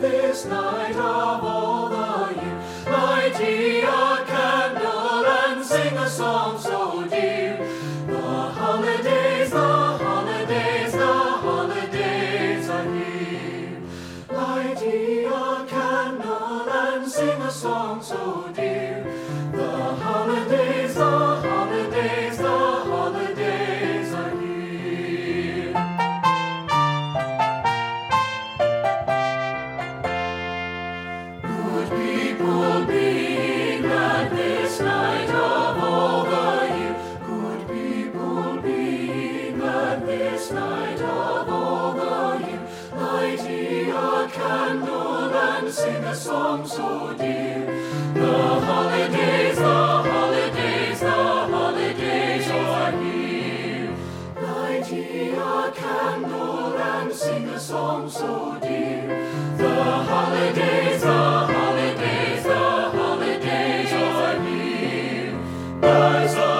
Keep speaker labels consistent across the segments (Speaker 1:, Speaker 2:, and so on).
Speaker 1: night of all the year. Light ye a candle and sing a song so dear. The holidays, the holidays, the holidays are here. Light ye a candle and sing a song so dear. The holidays, the candle and sing a song so dear. The holidays, the holidays, the holidays are here. Light ye a candle and sing a song so dear. The holidays, the holidays, the holidays are here. Rise up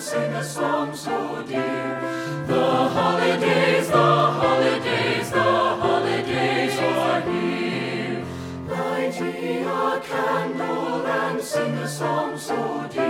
Speaker 1: sing a song so dear. The holidays, the holidays, the holidays are here. Light ye a candle and sing a song so dear.